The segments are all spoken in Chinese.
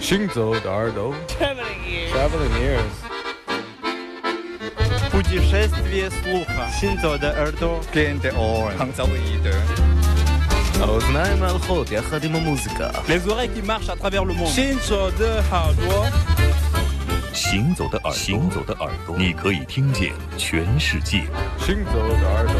行走的耳朵 Traveling ears. Traveling ears Путешествие слуха. Синзо de耳朵. Gain the orange. 杭州的一的。 האוזניים ההלכות יחד עם המוזיקה Les oreilles qui marchent à travers le monde. Shinzo de 耳朵。行走的耳朵，行走的耳朵，你可以听见全世界。 行走的耳朵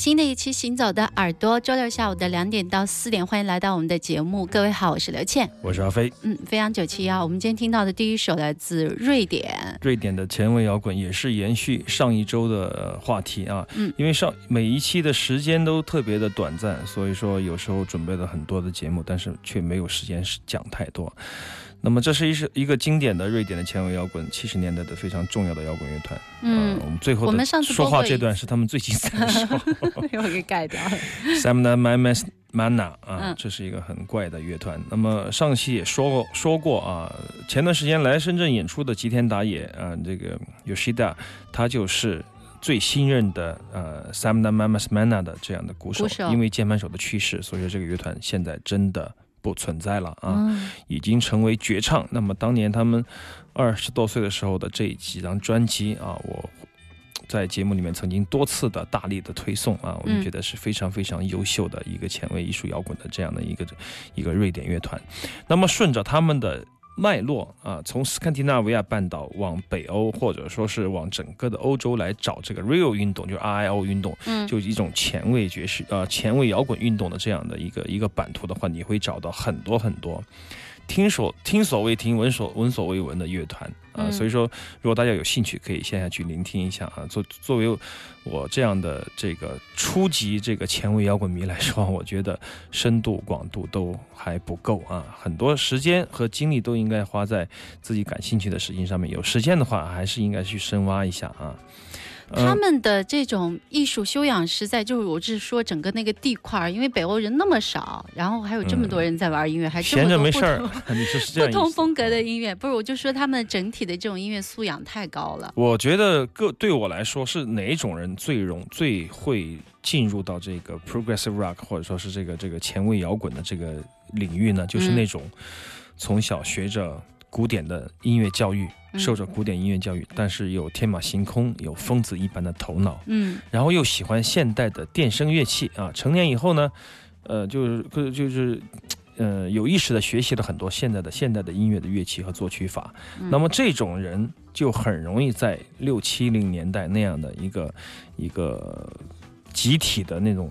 新的一期《行走的耳朵》，周六下午的两点到四点，欢迎来到我们的节目。各位好，我是刘倩，我是阿飞。嗯，飞扬九七幺，我们今天听到的第一首来自瑞典，瑞典的前卫摇滚也是延续上一周的话题啊。嗯，因为上每一期的时间都特别的短暂，所以说有时候准备了很多的节目，但是却没有时间讲太多。那么这是一是一个经典的瑞典的前卫摇滚，七十年代的非常重要的摇滚乐团。嗯，我们最后我们上次说话这段是他们最精彩的 时候，又给盖掉了。Samna Mamas Mana 啊，这是一个很怪的乐团。那么上期也说过说过啊，前段时间来深圳演出的吉田打野啊，这个 Yoshida，他就是最新任的呃 Samna Mamas Mana 的这样的鼓手。鼓手因为键盘手的去世，所以说这个乐团现在真的。不存在了啊，嗯已经成为绝唱。那么当年他们二十多岁的时候的这几张专辑啊，我在节目里面曾经多次的大力的推送啊，我们嗯觉得是非常非常优秀的一个前卫艺术摇滚的这样的一个一个瑞典乐团。那么顺着他们的。脉络啊，从斯堪的纳维亚半岛往北欧，或者说是往整个的欧洲来找这个 real 运动，就是 RIO 运动，嗯。就一种前卫爵士呃前卫摇滚运动的这样的一个一个版图的话，你会找到很多很多听所听所未听、闻所闻所未闻的乐团啊、嗯所以说，如果大家有兴趣，可以线下去聆听一下啊。作作为我这样的这个初级这个前卫摇滚迷来说，我觉得深度广度都还不够啊，很多时间和精力都应该花在自己感兴趣的事情上面。有时间的话，还是应该去深挖一下啊。他们的这种艺术修养实在就是，我是说整个那个地块儿，因为北欧人那么少，然后还有这么多人在玩音乐，还这么闲着多不没事儿 不同风格的音乐，不是，我就说他们整体的这种音乐素养太高了。我觉得个对我来说是哪一种人最容最会进入到这个 progressive rock 或者说是这个这个前卫摇滚的这个领域呢？就是嗯那种从小学着古典的音乐教育，嗯受着古典音乐教育，但是有天马行空、有疯子一般的头脑，嗯然后又喜欢现代的电声乐器啊。成年以后呢，呃，就是就就是。呃，有意识的学习了很多现代的现代的音乐的乐器和作曲法，嗯那么这种人就很容易在六七零年代那样的一个一个集体的那种。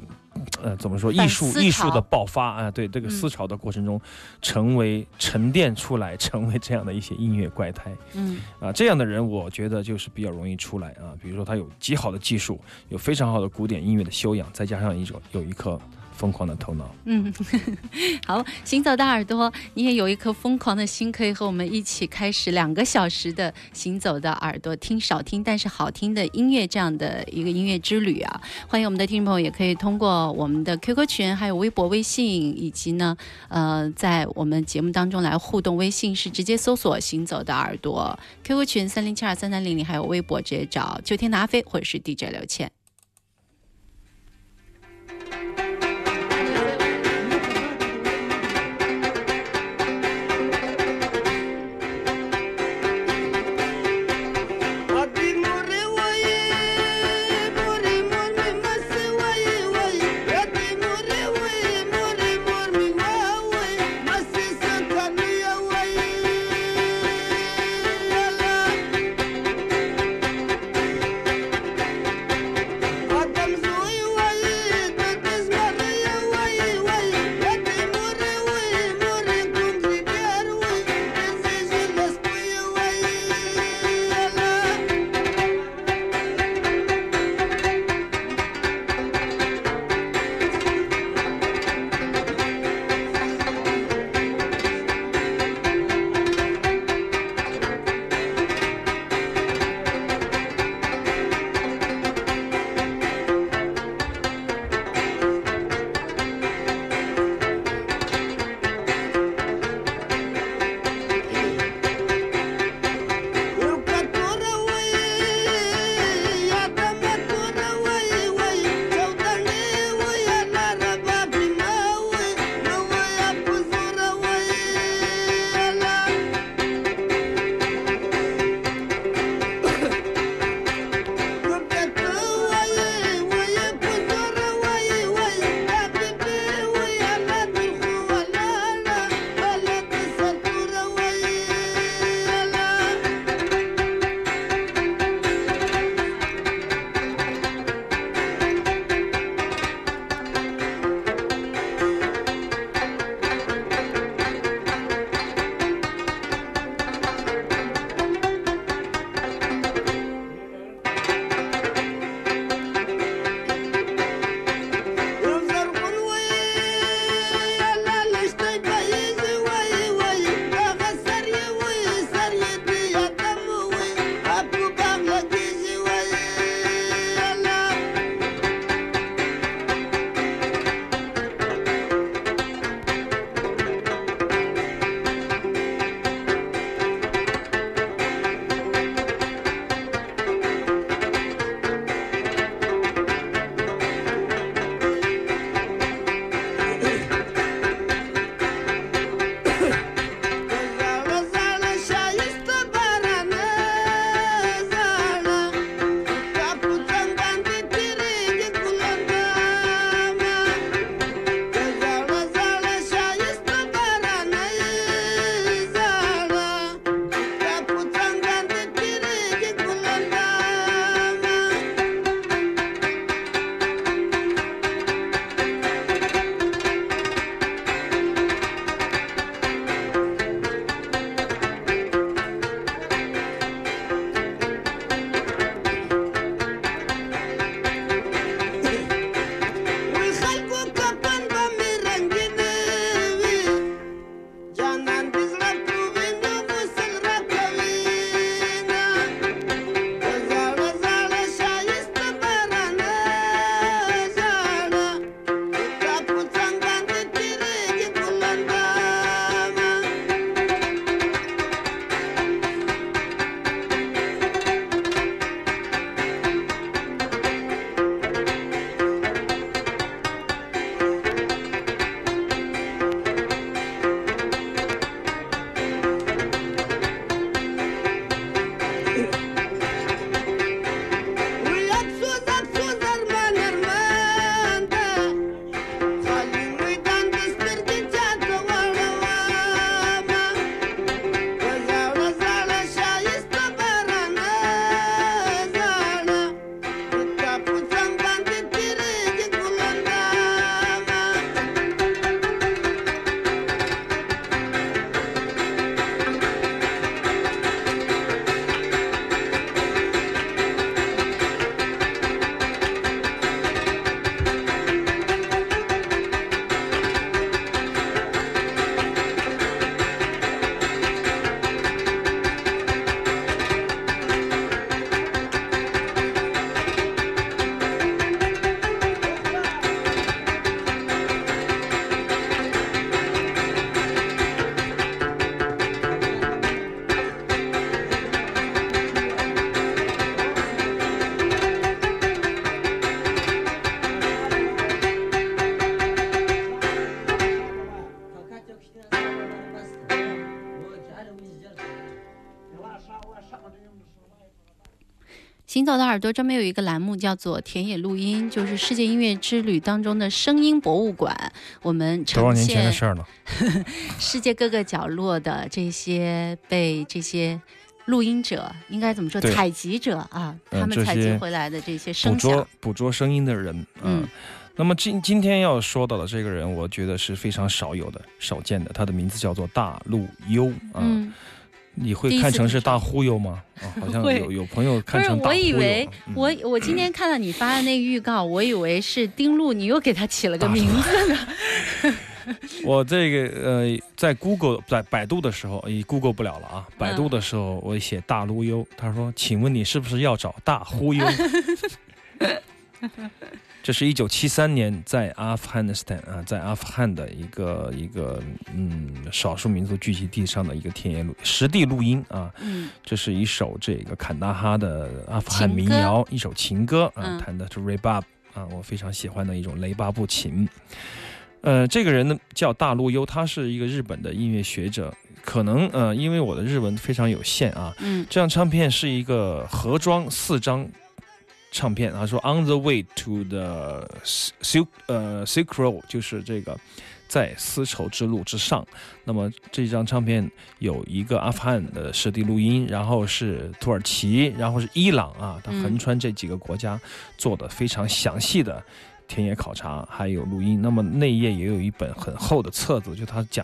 呃，怎么说？艺术艺术的爆发啊，对这个嗯思潮的过程中，成为沉淀出来，成为这样的一些音乐怪胎嗯啊，这样的人，我觉得就是比较容易出来啊。比如说，他有极好的技术，有非常好的古典音乐的修养，再加上一种有一颗疯狂的头脑。嗯，好，行走的耳朵，你也有一颗疯狂的心，可以和我们一起开始两个小时的行走的耳朵，听少听但是好听的音乐这样的一个音乐之旅啊！欢迎我们的听众朋友，也可以通过我们的 QQ 群，还有微博、微信，以及呢，呃，在我们节目当中来互动。微信是直接搜索“行走的耳朵 ”，QQ 群三零七二三三零零，还有微博直接找秋天的阿飞或者是 DJ 刘倩。行走的耳朵专门有一个栏目叫做田野录音，就是世界音乐之旅当中的声音博物馆。我们多少年前的事儿了？世界各个角落的这些被这些录音者，应该怎么说？采集者啊，嗯他们采集回来的这些声捕声捉响。捕捉声音的人，嗯嗯。那么今今天要说到的这个人，我觉得是非常少有的、少见的。他的名字叫做大陆优啊，嗯，你会看成是大忽悠吗？啊，好像 有有朋友不是，看成大忽我。以为嗯我我今天看到你发的那个预告，我以为是丁路，你又给他起了个名字呢。我这个呃，在 Google 在百度的时候，已 Google 不了了啊。百度的时候我写大陆悠，他说：“请问你是不是要找大忽悠？” 这是一九七三年在阿富汗斯坦啊，在阿富汗的一个一个嗯少数民族聚集地上的一个田野录实地录音啊。嗯这是一首这个坎大哈的阿富汗民谣，一首情歌啊，嗯弹的是 rebab 啊，我非常喜欢的一种雷巴布琴。呃，这个人呢叫大陆优，他是一个日本的音乐学者。可能呃，因为我的日文非常有限啊，嗯这张唱片是一个盒装四张唱片。他说《On the Way to the Silk 呃 Silk Road》，就是这个在丝绸之路之上。那么这张唱片有一个阿富汗的实地录音，然后是土耳其，然后是伊朗啊，它嗯横穿这几个国家做的非常详细的。田野考察还有录音，那么内页也有一本很厚的册子，就他讲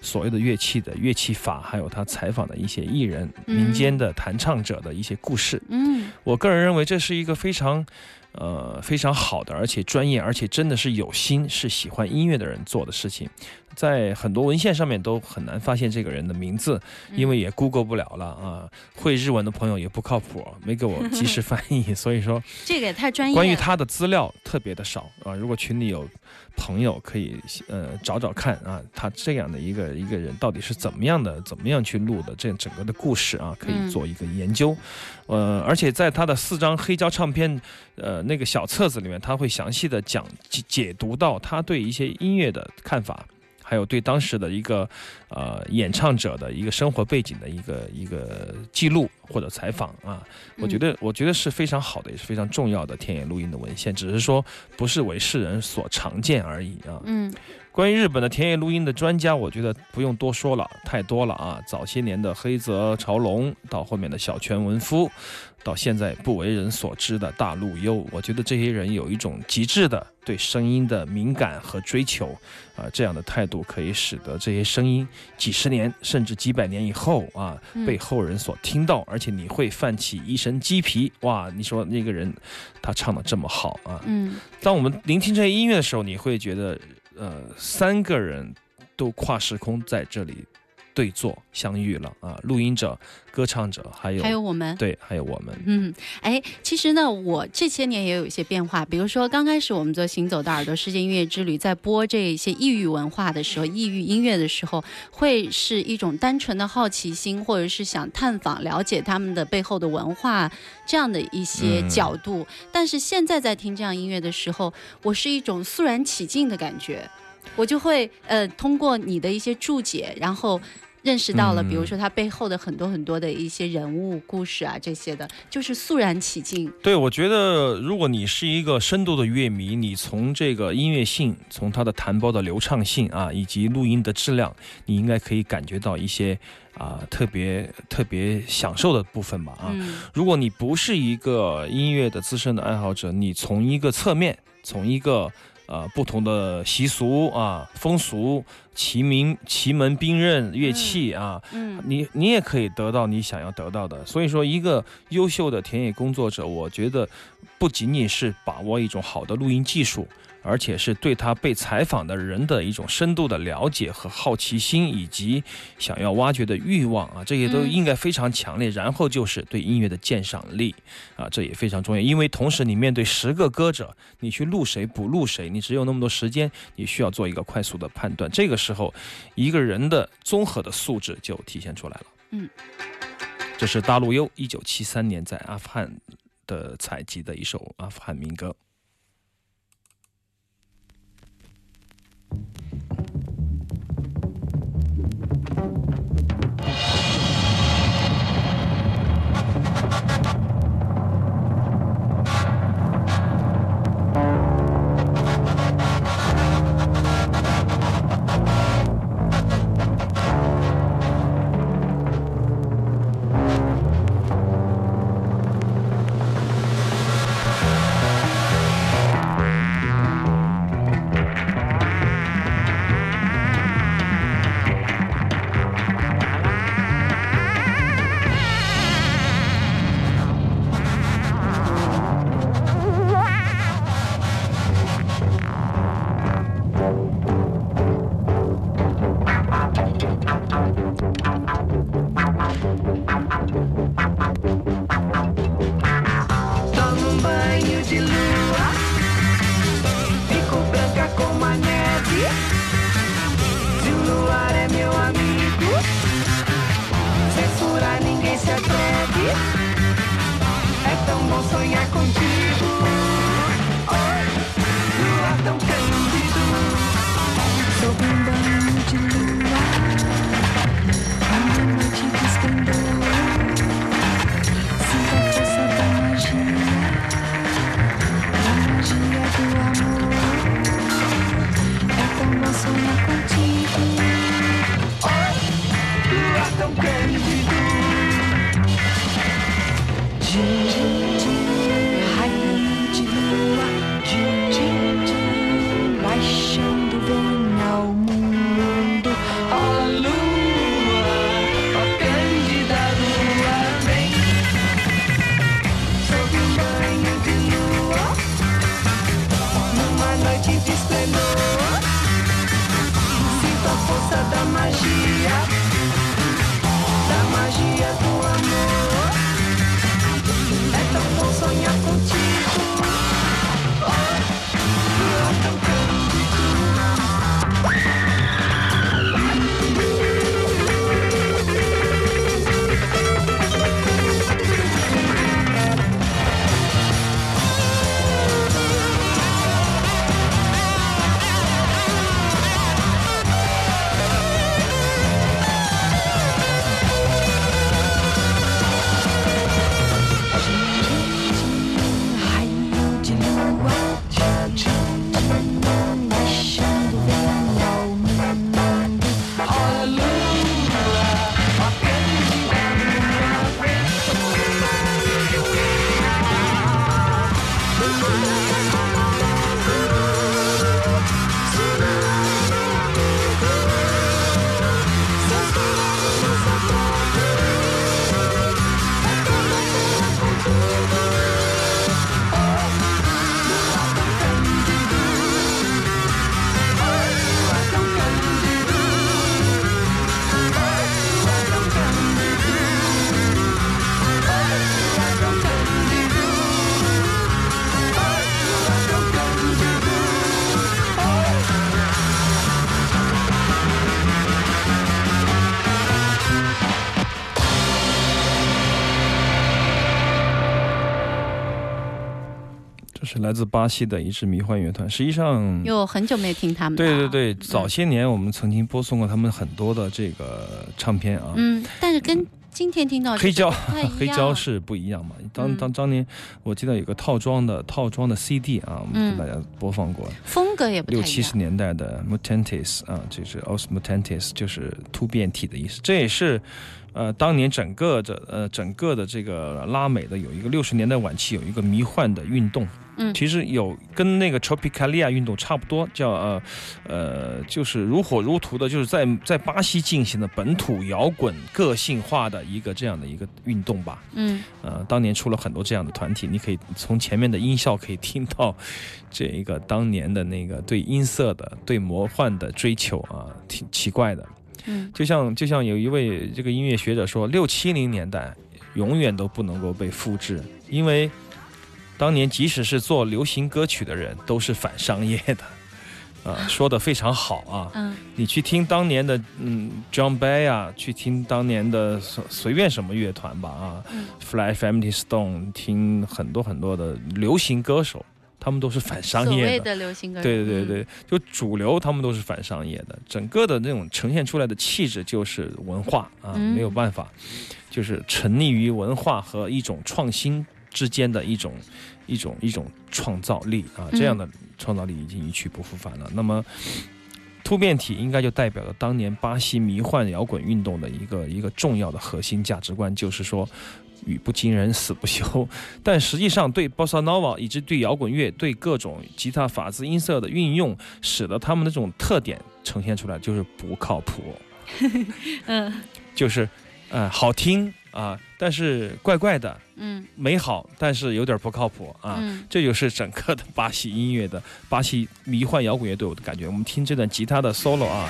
所谓的乐器的乐器法，还有他采访的一些艺人、嗯民间的弹唱者的一些故事。嗯我个人认为这是一个非常，呃，非常好的，而且专业，而且真的是有心，是喜欢音乐的人做的事情。在很多文献上面都很难发现这个人的名字，嗯因为也 Google 不了了啊。会日文的朋友也不靠谱，没给我及时 翻译，所以说这个也太专业。关于他的资料特别的少啊。如果群里有朋友可以呃找找看啊，他这样的一个一个人到底是怎么样的，怎么样去录的这整个的故事啊，可嗯以做一个研究。呃，而且在他的四张黑胶唱片呃那个小册子里面，他会详细的讲解解读到他对一些音乐的看法。还有对当时的一个呃演唱者的一个生活背景的一个一个记录或者采访啊，我觉得我觉得是非常好的，也是非常重要的田野录音的文献，只是说不是为世人所常见而已啊。嗯关于日本的田野录音的专家，我觉得不用多说了，太多了啊！早些年的黑泽朝龙，到后面的小泉文夫，到现在不为人所知的大陆优，我觉得这些人有一种极致的对声音的敏感和追求，啊、这样的态度可以使得这些声音几十年甚至几百年以后啊，嗯被后人所听到，而且你会泛起一身鸡皮，哇！你说那个人他唱的这么好啊，嗯当我们聆听这些音乐的时候，你会觉得，呃，三个人都跨时空在这里对坐相遇了啊！录音者、歌唱者，还有还有我们。对，还有我们。嗯，哎，其实呢，我这些年也有一些变化。比如说，刚开始我们做《行走的耳朵世界音乐之旅》在播这些异域文化的时候，异域音乐的时候，会是一种单纯的好奇心，或者是想探访、了解他们的背后的文化这样的一些嗯角度。但是现在在听这样音乐的时候，我是一种肃然起敬的感觉，我就会呃通过你的一些注解，然后。认识到了，嗯比如说它背后的很多很多的一些人物故事啊，这些的，就是肃然起敬。对，我觉得如果你是一个深度的乐迷，你从这个音乐性，从它的弹包的流畅性啊，以及录音的质量，你应该可以感觉到一些啊特别特别享受的部分吧啊。嗯如果你不是一个音乐的资深的爱好者，你从一个侧面，从一个呃不同的习俗啊、风俗、奇名、奇门兵刃、乐器啊，嗯你你也可以得到你想要得到的。所以说，一个优秀的田野工作者，我觉得不仅仅是把握一种好的录音技术。而且是对他被采访的人的一种深度的了解和好奇心，以及想要挖掘的欲望啊，这些都嗯应该非常强烈。然后就是对音乐的鉴赏力啊，这也非常重要。因为同时你面对十个歌者，你去录谁不录谁，你只有那么多时间，你需要做一个快速的判断。这个时候，一个人的综合的素质就体现出来了。嗯，这是大陆优一九七三年在阿富汗的采集的一首阿富汗民歌。sonhar contigo. Oi, luar tão cândido. Sob um banho de lua, uma noite de esplendor. Sinta a força da magia, a magia do amor. É tão bom sonhar contigo. Luar tão cândido. Raio 这是来自巴西的一支迷幻乐团。实际上，有，很久没有听他们。对对对，早些年我们曾经播送过他们很多的这个唱片啊。嗯，但是跟今天听到这黑胶黑胶是不一样嘛？当嗯当当年我记得有个套装的套装的 CD 啊，我们嗯给大家播放过。风格也不太一样。六七十年代的 Mutantes 啊，就是 Os Mutantes，就是突变体的意思。这也是，呃，当年整个的呃整个的这个拉美的有一个六十年代晚期有一个迷幻的运动。嗯其实有跟那个 Tropicalia 运动差不多，叫呃呃，就是如火如荼的，就是在在巴西进行的本土摇滚个性化的一个这样的一个运动吧。嗯呃，当年出了很多这样的团体，你可以从前面的音效可以听到，这一个当年的那个对音色的、对魔幻的追求啊，挺奇怪的。嗯就像就像有一位这个音乐学者说，六七零年代永远都不能够被复制，因为当年即使是做流行歌曲的人，都是反商业的。啊，说的非常好啊！嗯你去听当年的嗯 John Bay 啊，去听当年的随随便什么乐团吧啊、嗯 f l y Family Stone，听很多很多的流行歌手，他们都是反商所谓业的。的流行歌手，对对对对，就主流他们都是反商业的，整个的那种呈现出来的气质就是文化啊，嗯没有办法，就是沉溺于文化和一种创新之间的一种一种一种创造力啊，嗯这样的创造力已经一去不复返了。那么。突变体应该就代表了当年巴西迷幻摇滚运动的一个一个重要的核心价值观，就是说语不惊人死不休。但实际上，对 bossa nova 以及对摇滚乐、对各种吉他法子音色的运用，使得他们的这种特点呈现出来就是不靠谱，嗯就是呃好听啊，但是怪怪的，嗯美好，但是有点不靠谱啊。嗯这就是整个的巴西音乐的巴西迷幻摇滚乐队我的感觉。我们听这段吉他的 solo 啊，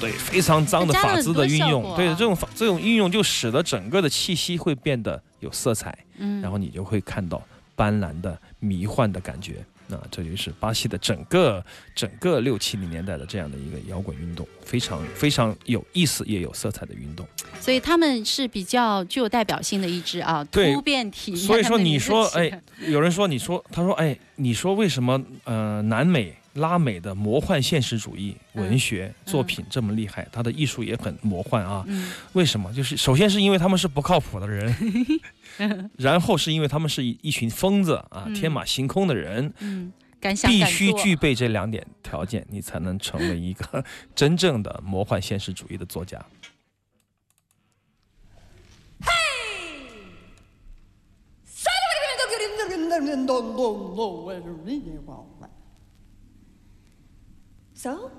对，非常脏的法子的运用，对这种法这种运用就使得整个的气息会变得有色彩，嗯，然后你就会看到斑斓的迷幻的感觉。那这就是巴西的整个整个六七零年代的这样的一个摇滚运动，非常非常有意思也有色彩的运动。所以他们是比较具有代表性的一支啊，突变体。所以说，你说，哎，有人说，你说，他说，哎，你说为什么呃，南美、拉美的魔幻现实主义文学作品这么厉害？他的艺术也很魔幻啊。嗯为什么？就是首先是因为他们是不靠谱的人，然后是因为他们是一一群疯子啊，嗯天马行空的人，嗯，敢想必须具备这两点条件，你才能成为一个 真正的魔幻现实主义的作家。So?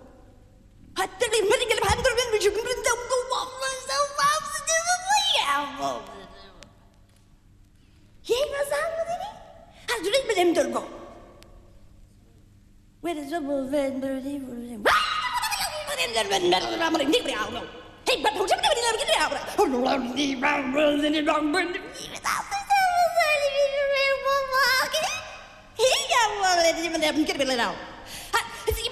하늘이 머리를 반들면 죽는 거 없어서 마음속에 뭐야 얘가 사람들이 하늘이 머리를 돌고 왜 저거 왜 머리 머리 와! Hey,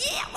Yeah.